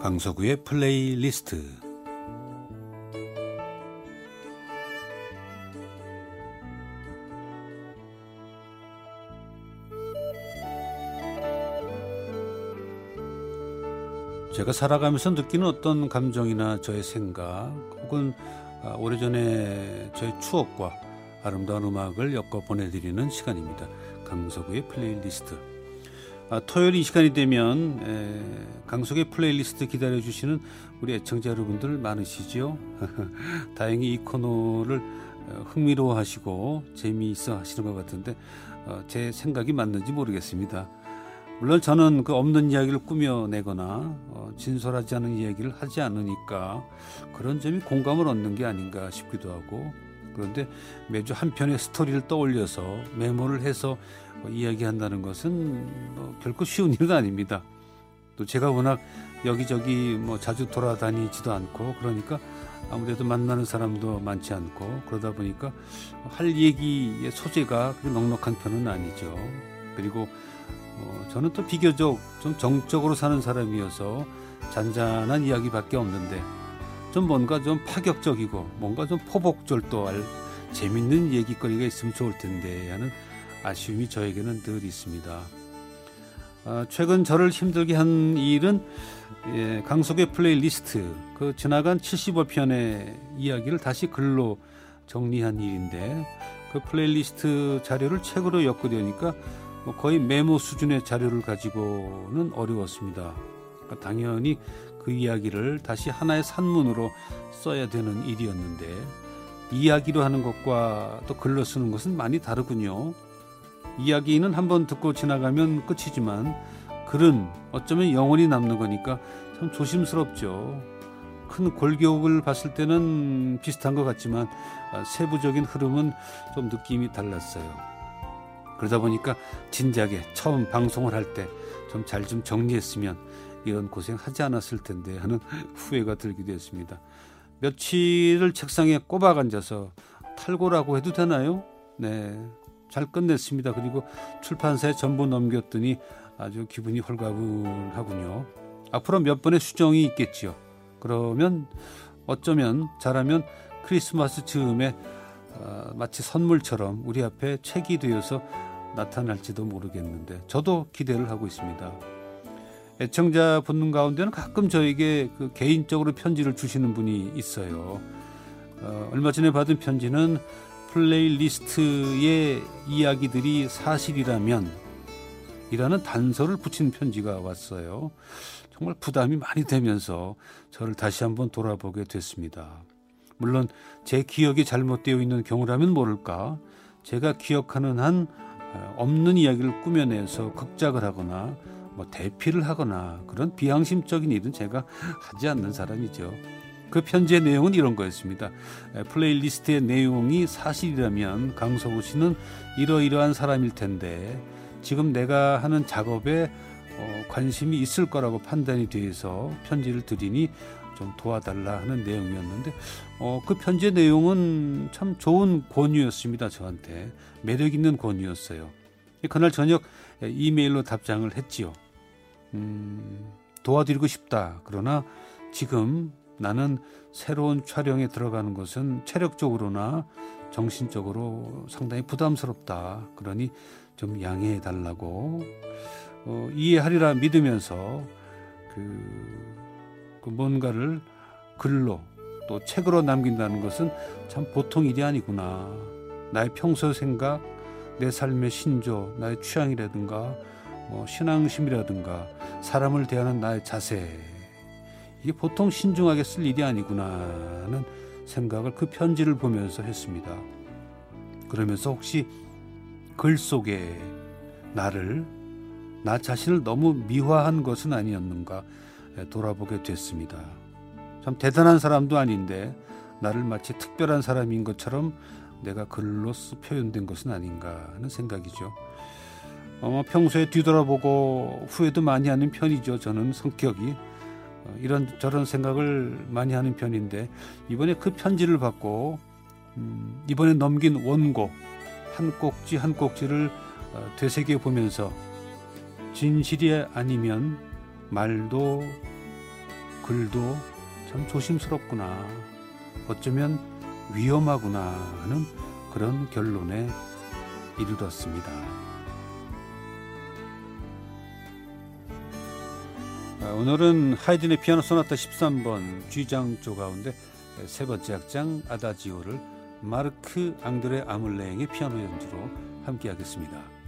강서구의 플레이리스트 제가 살아가면서 느끼는 어떤 감정이나 저의 생각 혹은 아, 오래전에 저의 추억과 아름다운 음악을 엮어 보내드리는 시간입니다. 강석우의 플레이리스트. 아, 토요일 이 시간이 되면 에, 강석의 플레이리스트 기다려주시는 우리 애청자 여러분들 많으시죠? 다행히 이 코너를 어, 흥미로워 하시고 재미있어 하시는 것 같은데 어, 제 생각이 맞는지 모르겠습니다. 물론 저는 그 없는 이야기를 꾸며내거나 어, 진솔하지 않은 이야기를 하지 않으니까 그런 점이 공감을 얻는 게 아닌가 싶기도 하고 그런데 매주 한 편의 스토리를 떠올려서 메모를 해서 어, 이야기한다는 것은 뭐 결코 쉬운 일은 아닙니다. 또 제가 워낙 여기저기 뭐 자주 돌아다니지도 않고 그러니까 아무래도 만나는 사람도 많지 않고 그러다 보니까 할 얘기의 소재가 그렇게 넉넉한 편은 아니죠. 그리고 어, 저는 또 비교적 좀 정적으로 사는 사람이어서 잔잔한 이야기밖에 없는데 좀 뭔가 좀 파격적이고 뭔가 좀 포복절도할 재밌는 얘기거리가 있으면 좋을 텐데 하는 아쉬움이 저에게는 늘 있습니다. 아, 최근 저를 힘들게 한 일은 예, 강속의 플레이리스트 그 지나간 75편의 이야기를 다시 글로 정리한 일인데 그 플레이리스트 자료를 책으로 엮으려니까 뭐 거의 메모 수준의 자료를 가지고는 어려웠습니다. 그러니까 당연히 그 이야기를 다시 하나의 산문으로 써야 되는 일이었는데 이야기로 하는 것과 또 글로 쓰는 것은 많이 다르군요. 이야기는 한번 듣고 지나가면 끝이지만 글은 어쩌면 영원히 남는 거니까 참 조심스럽죠. 큰 골격을 봤을 때는 비슷한 것 같지만 아, 세부적인 흐름은 좀 느낌이 달랐어요. 그러다 보니까 진작에 처음 방송을 할 때 좀 잘좀 좀 정리했으면 이런 고생 하지 않았을 텐데 하는 후회가 들기도 했습니다. 며칠을 책상에 꼬박 앉아서 탈고라고 해도 되나요? 네. 잘 끝냈습니다. 그리고 출판사에 전부 넘겼더니 아주 기분이 홀가분하군요. 앞으로 몇 번의 수정이 있겠지요. 그러면 어쩌면 잘하면 크리스마스 즈음에 어, 마치 선물처럼 우리 앞에 책이 되어서 나타날지도 모르겠는데 저도 기대를 하고 있습니다. 애청자 분들 가운데는 가끔 저에게 그 개인적으로 편지를 주시는 분이 있어요. 어, 얼마 전에 받은 편지는 플레이리스트의 이야기들이 사실이라면 이라는 단서를 붙인 편지가 왔어요. 정말 부담이 많이 되면서 저를 다시 한번 돌아보게 됐습니다. 물론 제 기억이 잘못되어 있는 경우라면 모를까 제가 기억하는 한 어, 없는 이야기를 꾸며내서 극작을 하거나 뭐 대피를 하거나 그런 비양심적인 일은 제가 하지 않는 사람이죠. 그 편지의 내용은 이런 거였습니다. 플레이리스트의 내용이 사실이라면 강석우 씨는 이러이러한 사람일 텐데 지금 내가 하는 작업에 어, 관심이 있을 거라고 판단이 돼서 편지를 드리니 좀 도와달라 하는 내용이었는데 어, 그 편지의 내용은 참 좋은 권유였습니다. 저한테 매력 있는 권유였어요. 그날 저녁 이메일로 답장을 했지요. 음, 도와드리고 싶다. 그러나 지금 나는 새로운 촬영에 들어가는 것은 체력적으로나 정신적으로 상당히 부담스럽다. 그러니 좀 양해해 달라고 어, 이해하리라 믿으면서 그, 그 뭔가를 글로 또 책으로 남긴다는 것은 참 보통 일이 아니구나. 나의 평소 생각, 내 삶의 신조, 나의 취향이라든가 뭐 신앙심이라든가 사람을 대하는 나의 자세 이게 보통 신중하게 쓸 일이 아니구나는 생각을 그 편지를 보면서 했습니다. 그러면서 혹시 글 속에 나를 나 자신을 너무 미화한 것은 아니었는가 돌아보게 됐습니다. 참 대단한 사람도 아닌데 나를 마치 특별한 사람인 것처럼 내가 글로 표현된 것은 아닌가 하는 생각이죠. 어, 평소에 뒤돌아보고 후회도 많이 하는 편이죠. 저는 성격이 어, 이런 저런 생각을 많이 하는 편인데 이번에 그 편지를 받고 음, 이번에 넘긴 원고 한 꼭지 한 꼭지를 어, 되새겨 보면서 진실이 아니면 말도 글도 참 조심스럽구나. 어쩌면 위험하구나 하는 그런 결론에 이르렀습니다. 오늘은 하이든의 피아노 소나타 13번 G장조 가운데 세 번째 악장 아다지오를 마르크 앙드레 아물레행의 피아노 연주로 함께 하겠습니다.